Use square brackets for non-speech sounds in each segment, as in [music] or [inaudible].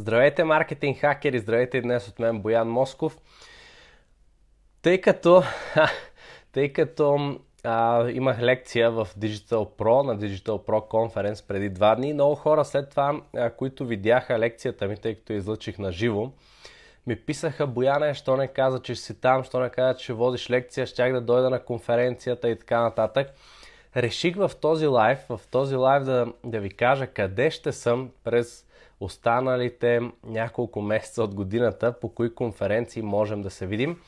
Здравейте, маркетинг хакери! Здравейте днес от мен Боян Москов. Тъй като, тъй като а, имах лекция в Digital Pro на Digital Pro Conference преди два дни, много хора след това, а, които видяха лекцията ми, тъй като излъчих на живо, ми писаха, Бояне, що не каза, че си там, що не каза, че водиш лекция, щях да дойда на конференцията и така нататък. Реших в този лайв, в този лайв да, да ви кажа къде ще съм през останалите няколко месеца от годината, по кои конференции можем да се видим,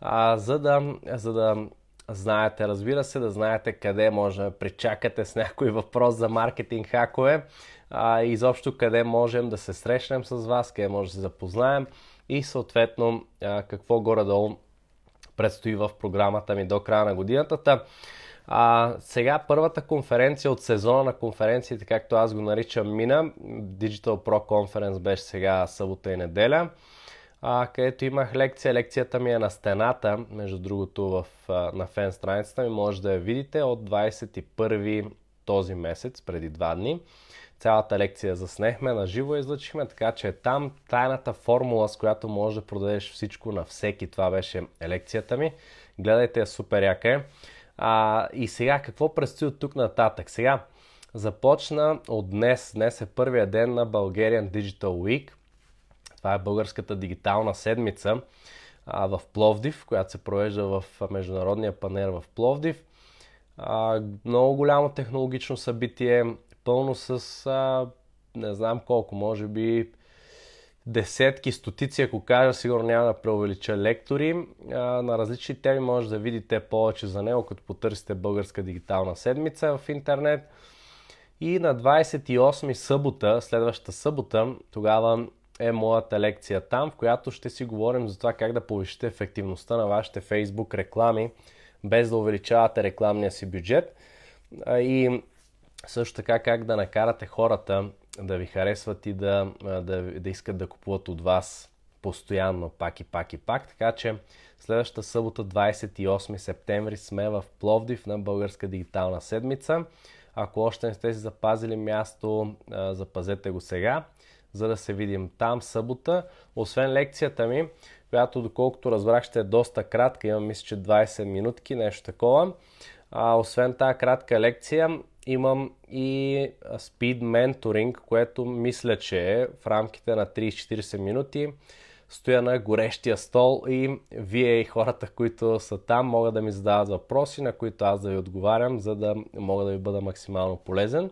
а, за, да, за да знаете, разбира се, да знаете къде може да причакате с някой въпрос за маркетинг хакове, а, изобщо къде можем да се срещнем с вас, къде може да се запознаем и съответно а, какво горе-долу предстои в програмата ми до края на годината. А, сега първата конференция от сезона на конференциите, както аз го наричам, мина. Digital Pro Conference беше сега събота и неделя, а, където имах лекция. Лекцията ми е на стената, между другото в, на фен страницата ми. Може да я видите от 21 този месец, преди два дни. Цялата лекция заснехме, на живо излъчихме, така че там тайната формула, с която можеш да продадеш всичко на всеки. Това беше лекцията ми. Гледайте, супер яка е. А, и сега, какво предстои от тук нататък? Сега, започна от днес. Днес е първия ден на Bulgarian Digital Week. Това е българската дигитална седмица а, в Пловдив, която се провежда в Международния панер в Пловдив. А, много голямо технологично събитие, пълно с а, не знам колко, може би десетки, стотици, ако кажа, сигурно няма да преувелича лектори. А, на различни теми може да видите повече за него, като потърсите Българска дигитална седмица в интернет. И на 28 събота, следващата събота, тогава е моята лекция там, в която ще си говорим за това как да повишите ефективността на вашите Facebook реклами, без да увеличавате рекламния си бюджет. И също така как да накарате хората да ви харесват и да, да, да искат да купуват от вас постоянно, пак и пак и пак. Така че следващата събота, 28 септември, сме в Пловдив на Българска дигитална седмица. Ако още не сте си запазили място, запазете го сега, за да се видим там събота. Освен лекцията ми, която доколкото разбрах ще е доста кратка, имам мисля, че 20 минутки, нещо такова. А, освен тази кратка лекция, имам и Speed Mentoring, което мисля, че е в рамките на 30-40 минути. Стоя на горещия стол и вие и хората, които са там, могат да ми задават въпроси, на които аз да ви отговарям, за да мога да ви бъда максимално полезен.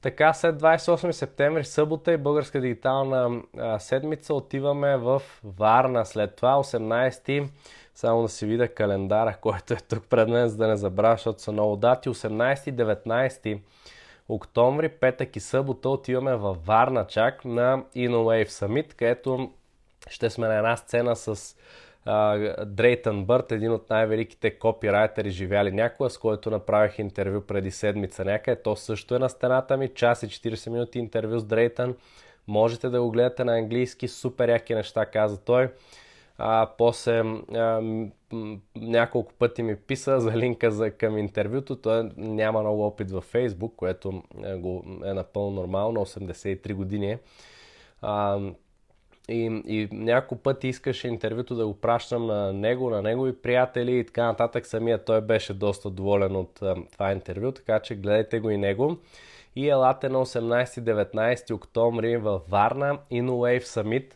Така, след 28 септември, събота и Българска дигитална седмица отиваме в Варна. След това 18 само да си видя календара, [laughs] който е тук пред мен, за да не забравя, защото са много дати. 18-19 октомври, петък и събота отиваме във Варна чак на InnoWave Summit, където ще сме на една сцена с Дрейтън Бърт, един от най-великите копирайтери живяли някога, с който направих интервю преди седмица някъде. То също е на стената ми, час и 40 минути интервю с Дрейтън. Можете да го гледате на английски, супер яки неща каза той. А, после а, няколко пъти ми писа за линка за, към интервюто. Той няма много опит във Фейсбук, което е, го, е напълно нормално, 83 години е. А, и, и няколко пъти искаше интервюто да го пращам на него, на негови приятели и така нататък. Самия той беше доста доволен от а, това интервю, така че гледайте го и него. И елате на 18-19 октомври във Варна InnoWave Summit –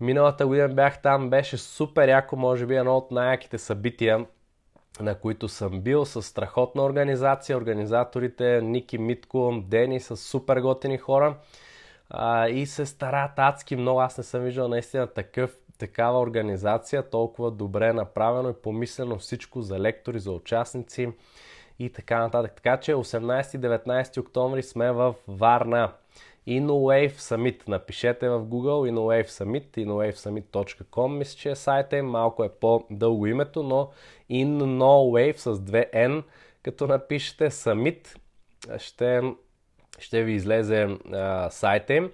Миналата година бях там, беше супер яко, може би едно от най-яките събития, на които съм бил, с страхотна организация. Организаторите Ники Митко, Дени са супер готини хора а, и се старат адски много. Аз не съм виждал наистина такъв, такава организация, толкова добре направено и помислено всичко за лектори, за участници и така нататък. Така че 18-19 октомври сме в Варна. InnoWave Summit. Напишете в Google InnoWave Summit, innowavesummit.com мисля, че е сайта им. Малко е по-дълго името, но InnoWave с две N, като напишете Summit, ще, ще ви излезе а, сайта им.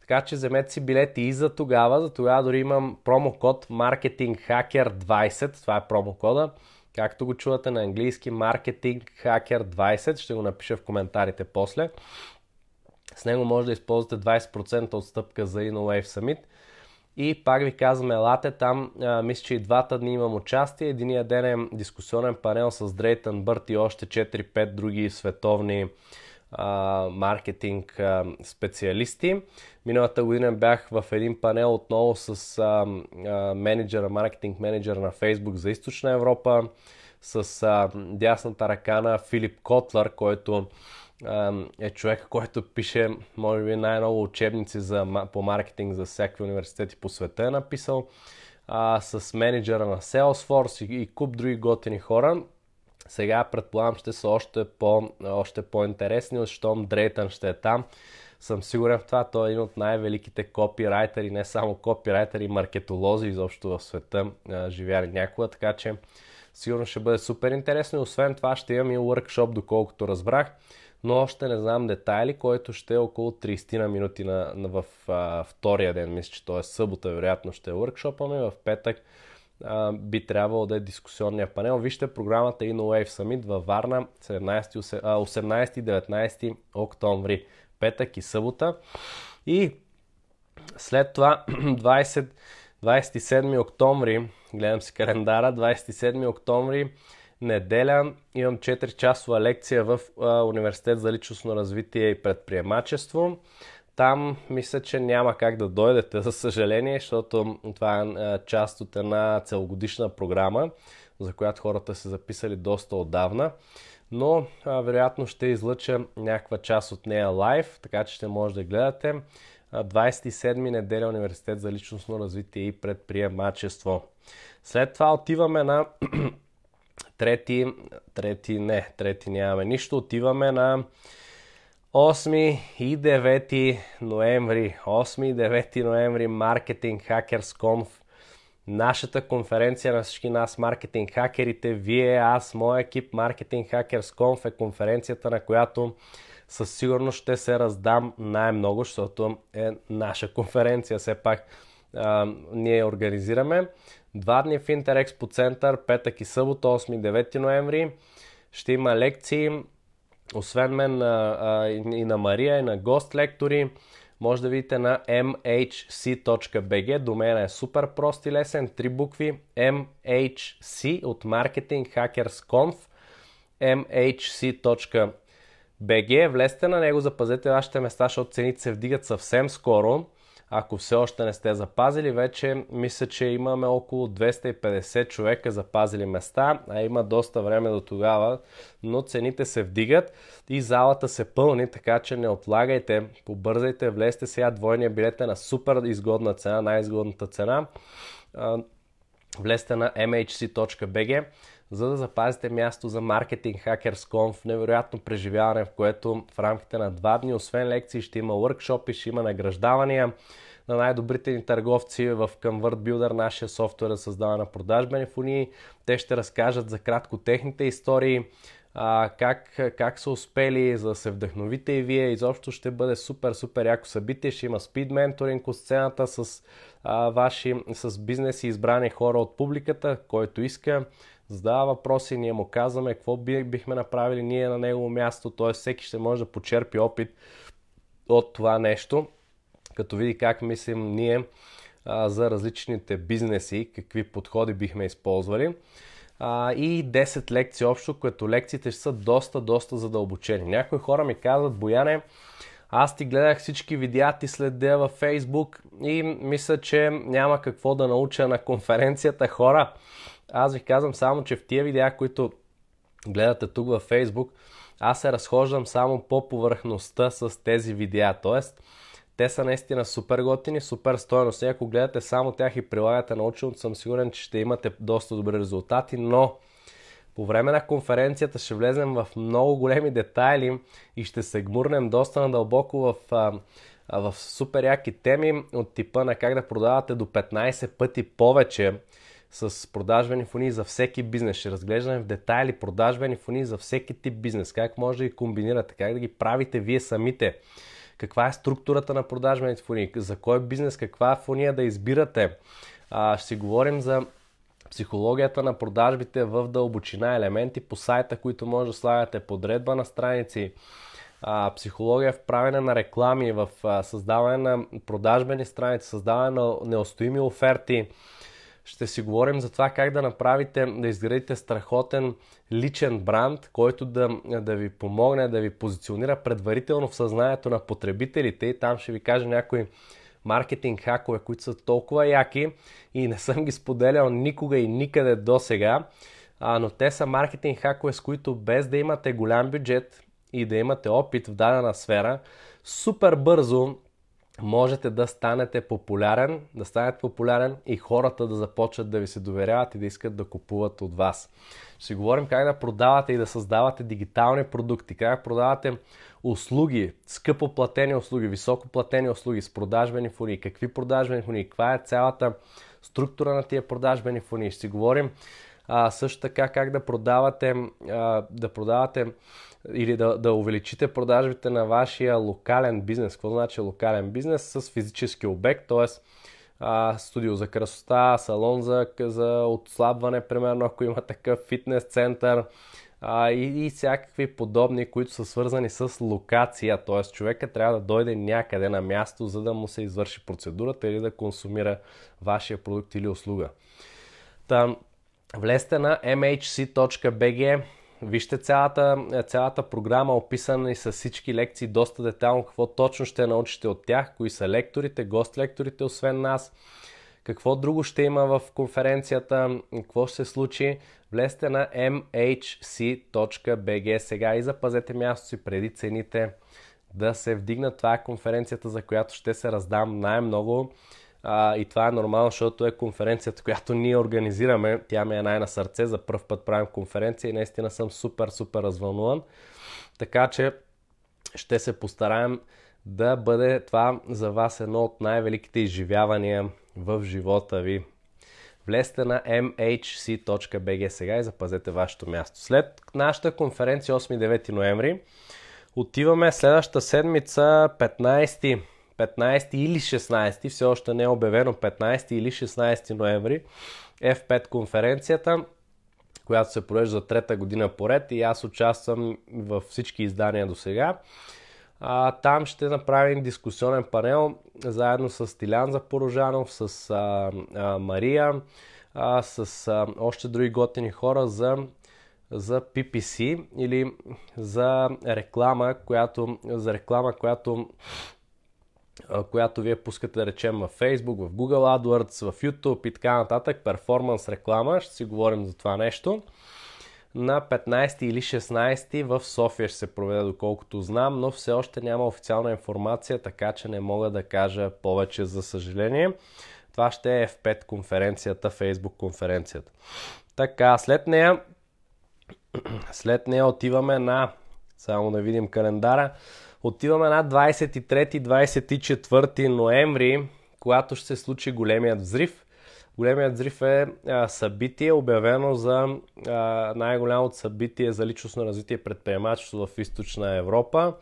Така че вземете си билети и за тогава. За тогава дори имам промокод MarketingHacker20. Това е промокода. Както го чувате на английски, MarketingHacker20. Ще го напиша в коментарите после С него може да използвате 20% отстъпка за InnoWave Summit. И пак ви казвам, елате там, а, мисля, че и двата дни имам участие. Единия ден е дискусионен панел с Дрейтън Бърт и още 4-5 други световни а, маркетинг а, специалисти. Миналата година бях в един панел отново с а, а, менеджера, маркетинг менеджер на Facebook за Източна Европа, с а, дясната ръка на Филип Котлер, който е човек, който пише, може би, най-много учебници за, по маркетинг за всякакви университети по света е написал, а, с менеджера на Salesforce и, и куп други готини хора. Сега предполагам ще са още, по, още по-интересни, защото Дрейтън ще е там. Съм сигурен в това. Той е един от най-великите копирайтери, не само копирайтери, маркетолози изобщо в света, живяли някога, така че сигурно ще бъде супер интересно и освен това ще имам и workshop, доколкото разбрах, но още не знам детайли, който ще е около 30 на минути на, на, в а, втория ден, мисля, че т.е. събота вероятно ще е ами в петък а, би трябвало да е дискусионния панел. Вижте програмата InnoWave Summit във Варна 17, 18-19 октомври, петък и събота. И след това [clears throat] 20, 27 октомври, гледам си календара, 27 октомври, неделя, имам 4 часова лекция в а, Университет за личностно развитие и предприемачество. Там мисля, че няма как да дойдете, за съжаление, защото това е част от една целогодишна програма, за която хората са записали доста отдавна. Но а, вероятно ще излъча някаква част от нея лайв, така че ще може да гледате. 27 неделя Университет за личностно развитие и предприемачество. След това отиваме на [clears throat] трети, трети не, трети нямаме нищо, отиваме на 8 и 9 ноември, 8 и 9 ноември Marketing Hackers Conf. Нашата конференция на всички нас, маркетинг хакерите, вие, аз, моя екип, Marketing Hackers Conf е конференцията, на която със сигурност ще се раздам най-много, защото е наша конференция. Все пак а, ние организираме. Два дни в Интерекспо център, петък и събота, 8-9 ноември. Ще има лекции, освен мен а, а, и на Мария, и на гост лектори, може да видите на mhc.bg. Домена е супер прост и лесен. Три букви MHC от Marketing Hackers Conf. mhc.bg. Влезте на него, запазете вашите места, защото цените се вдигат съвсем скоро. Ако все още не сте запазили, вече мисля, че имаме около 250 човека запазили места, а има доста време до тогава, но цените се вдигат и залата се пълни, така че не отлагайте, побързайте, влезте сега, двойния билет е на супер изгодна цена, най-изгодната цена. Влезте на mhc.bg за да запазите място за маркетинг Hackers Conf, невероятно преживяване, в което в рамките на два дни, освен лекции, ще има workshop ще има награждавания на най-добрите ни търговци в Convert Builder, нашия софтуер за създаване на продажбени фунии. Те ще разкажат за кратко техните истории, как, как са успели, за да се вдъхновите и вие. Изобщо ще бъде супер, супер яко събитие. Ще има спид менторинг от сцената с ваши, с бизнес и избрани хора от публиката, който иска задава въпроси, ние му казваме какво бихме направили ние на негово място, т.е. всеки ще може да почерпи опит от това нещо, като види как мислим ние а, за различните бизнеси, какви подходи бихме използвали. А, и 10 лекции общо, като лекциите ще са доста, доста задълбочени. Някои хора ми казват, Бояне, аз ти гледах всички видеа, ти следя във Фейсбук и мисля, че няма какво да науча на конференцията хора. Аз ви казвам само, че в тия видеа, които гледате тук във Facebook, аз се разхождам само по повърхността с тези видеа. Тоест, те са наистина супер готини, супер стойностни. Ако гледате само тях и прилагате наученото, съм сигурен, че ще имате доста добри резултати, но по време на конференцията ще влезем в много големи детайли и ще се гмурнем доста надълбоко в, в супер яки теми от типа на как да продавате до 15 пъти повече с продажбени фони за всеки бизнес. Ще разглеждаме в детайли продажбени фони за всеки тип бизнес. Как може да ги комбинирате, как да ги правите вие самите. Каква е структурата на продажбените фони, за кой бизнес, каква фония да избирате. А, ще си говорим за психологията на продажбите в дълбочина елементи по сайта, които може да слагате подредба на страници, а, психология в правене на реклами, в а, създаване на продажбени страници, създаване на неустоими оферти. Ще си говорим за това как да направите, да изградите страхотен личен бранд, който да, да ви помогне да ви позиционира предварително в съзнанието на потребителите. И там ще ви кажа някои маркетинг хакове, които са толкова яки и не съм ги споделял никога и никъде до сега, но те са маркетинг хакове, с които без да имате голям бюджет и да имате опит в дадена сфера, супер бързо можете да станете популярен, да станете популярен и хората да започнат да ви се доверяват и да искат да купуват от вас. Ще говорим как да продавате и да създавате дигитални продукти, как да продавате услуги, скъпо платени услуги, високо платени услуги с продажбени фуни, какви продажбени фуни, каква е цялата структура на тия продажбени фуни. Ще си говорим а, също така как да продавате, а, да продавате или да, да увеличите продажбите на вашия локален бизнес. Какво значи локален бизнес? С физически обект, т.е. студио за красота, салон за, за отслабване, примерно ако има такъв фитнес център, а, и, и всякакви подобни, които са свързани с локация, т.е. човека трябва да дойде някъде на място, за да му се извърши процедурата или да консумира вашия продукт или услуга. Там, влезте на mhc.bg, вижте цялата, цялата програма, описана и с всички лекции, доста детално какво точно ще научите от тях, кои са лекторите, гост лекторите, освен нас, какво друго ще има в конференцията, какво ще се случи. Влезте на mhc.bg сега и запазете място си преди цените да се вдигнат. Това е конференцията, за която ще се раздам най-много. А, и това е нормално, защото е конференцията, която ние организираме. Тя ми е най-на сърце. За първ път правим конференция и наистина съм супер, супер развълнуван. Така че ще се постараем да бъде това за вас едно от най-великите изживявания в живота ви. Влезте на mhc.bg сега и запазете вашето място. След нашата конференция 8-9 ноември отиваме следващата седмица 15 15 или 16, все още не е обявено 15 или 16 ноември, F5 конференцията, която се провежда трета година поред и аз участвам във всички издания до сега. А, там ще направим дискусионен панел заедно с Тилян Запорожанов, с а, а, Мария, а, с а, още други готини хора за, за PPC или за реклама, която, за реклама, която която вие пускате да речем в Facebook, в Google AdWords, в YouTube и така нататък, перформанс реклама, ще си говорим за това нещо. На 15 или 16 в София ще се проведе, доколкото знам, но все още няма официална информация, така че не мога да кажа повече за съжаление. Това ще е F5 конференцията, Facebook конференцията. Така, след нея, [clears throat] след нея отиваме на, само да видим календара, Отиваме на 23-24 ноември, когато ще се случи големият взрив. Големият взрив е събитие, обявено за най-голямото събитие за личностно развитие и предприемачество в източна Европа,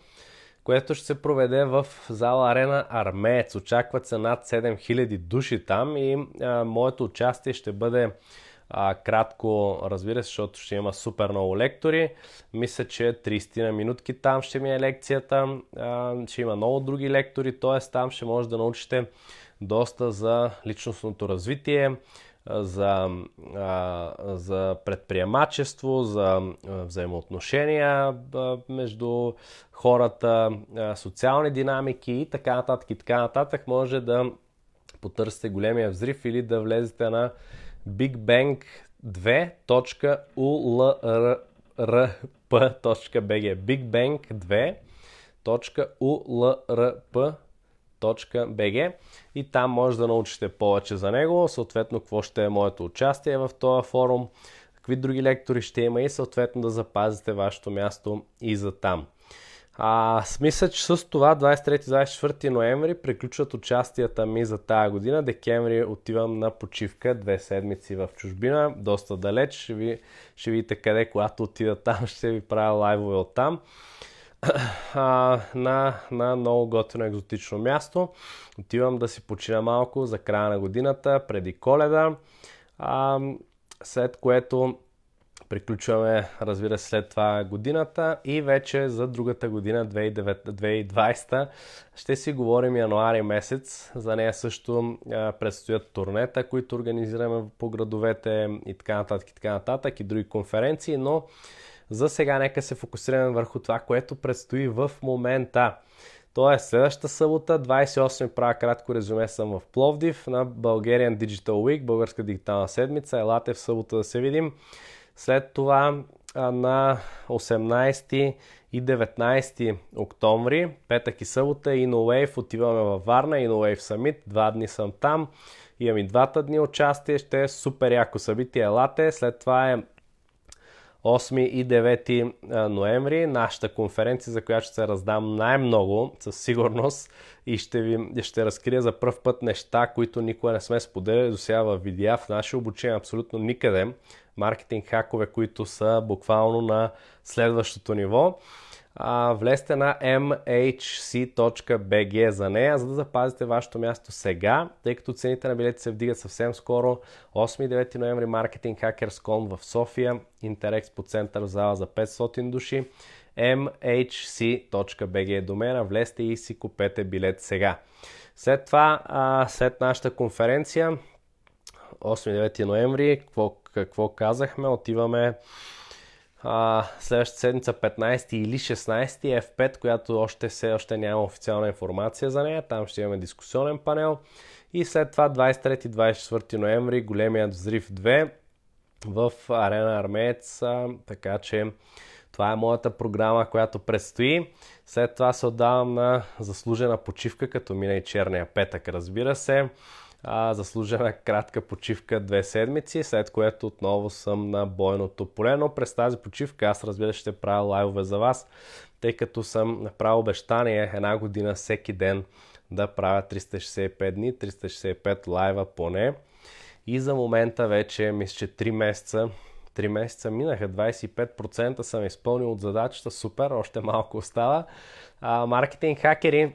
което ще се проведе в зала Арена Армеец. Очакват се над 7000 души там и моето участие ще бъде а, кратко, разбира се, защото ще има супер много лектори. Мисля, че 30 на минутки там ще ми е лекцията. А, ще има много други лектори, т.е. там ще може да научите доста за личностното развитие, за, а, за предприемачество, за взаимоотношения между хората, социални динамики и така нататък и така нататък. Може да потърсите големия взрив или да влезете на bigbang2.ulrp.bg bigbang2.ulrp.bg и там може да научите повече за него, съответно какво ще е моето участие в този форум, какви други лектори ще има и съответно да запазите вашето място и за там. А, мисля, че с това 23-24 ноември приключват участията ми за тази година. Декември отивам на почивка, две седмици в чужбина, доста далеч. Ще, ви, ще видите къде, когато отида там, [laughs] ще ви правя лайвове от там. А, на, на много готино екзотично място. Отивам да си почина малко за края на годината, преди коледа. А, след което Приключваме, разбира се, след това годината и вече за другата година, 2020, ще си говорим януари месец. За нея също предстоят турнета, които организираме по градовете и така нататък и така нататък и други конференции, но за сега нека се фокусираме върху това, което предстои в момента. Тоест, следващата събота, 28 правя кратко резюме съм в Пловдив на Bulgarian Digital Week, Българска дигитална седмица. Елате в събота да се видим. След това на 18 и 19 октомври, петък и събота, InnoWave, отиваме във Варна, InnoWave Summit, два дни съм там, имам и двата дни участие, ще е супер яко събитие, елате, след това е 8 и 9 ноември, нашата конференция, за която ще се раздам най-много, със сигурност, и ще ви ще разкрия за първ път неща, които никога не сме споделяли. До сега в видеа, в наше обучение абсолютно никъде. Маркетинг хакове, които са буквално на следващото ниво а, влезте на mhc.bg за нея, за да запазите вашето място сега, тъй като цените на билети се вдигат съвсем скоро. 8-9 ноември Marketing Hackers Con в София, Интерекс по център в зала за 500 души. mhc.bg е домена, влезте и си купете билет сега. След това, а, след нашата конференция, 8-9 ноември, какво, какво казахме, отиваме а, следващата седмица 15 или 16 F5, която още все още няма официална информация за нея. Там ще имаме дискусионен панел. И след това 23-24 ноември големият взрив 2 в Арена Армеец. Така че това е моята програма, която предстои. След това се отдавам на заслужена почивка, като мина и черния петък, разбира се а, заслужена кратка почивка две седмици, след което отново съм на бойното поле, но през тази почивка аз разбира ще правя лайвове за вас, тъй като съм направил обещание една година всеки ден да правя 365 дни, 365 лайва поне. И за момента вече мисля, че 3 месеца 3 месеца минаха, 25% съм изпълнил от задачата, супер, още малко остава. А, маркетинг хакери,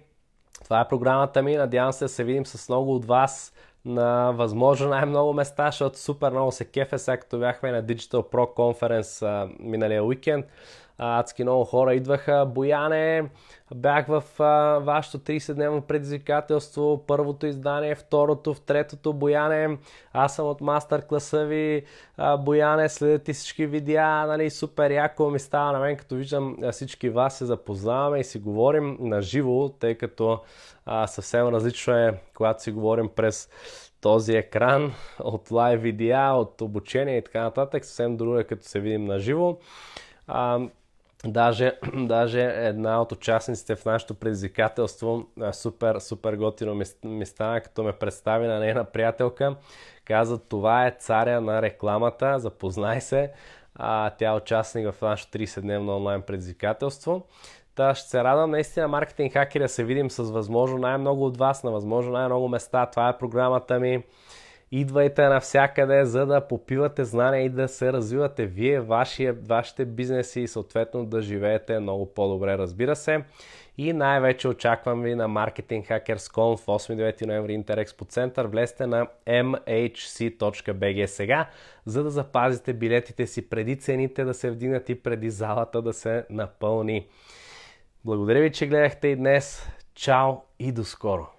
това е програмата ми. Надявам се да се видим с много от вас на възможно най-много места, защото супер много се кефе, сега като бяхме на Digital Pro Conference миналия уикенд адски много хора идваха. Бояне, бях в а, вашето 30-дневно предизвикателство, първото издание, второто, в третото Бояне. Аз съм от мастер класа ви, а, Бояне, следят и всички видеа, нали, супер яко ми става на мен, като виждам всички вас се запознаваме и си говорим на живо, тъй като а, съвсем различно е, когато си говорим през този екран от лайв видеа, от обучение и така нататък. Съвсем друго е като се видим на живо. Даже, [clears throat] даже една от участниците в нашето предизвикателство, супер, супер готино ми, стана, като ме представи на нейна приятелка. Каза, това е царя на рекламата, запознай се. А, тя е участник в нашето 30-дневно онлайн предизвикателство. Та ще се радвам наистина маркетинг хакери да се видим с възможно най-много от вас на възможно най-много места. Това е програмата ми. Идвайте навсякъде, за да попивате знания и да се развивате вие, вашия, вашите бизнеси и съответно да живеете много по-добре, разбира се. И най-вече очаквам ви на Marketing Hackers Con в 8-9 ноември Интерекспо център. Влезте на mhc.bg сега, за да запазите билетите си преди цените да се вдигнат и преди залата да се напълни. Благодаря ви, че гледахте и днес. Чао и до скоро!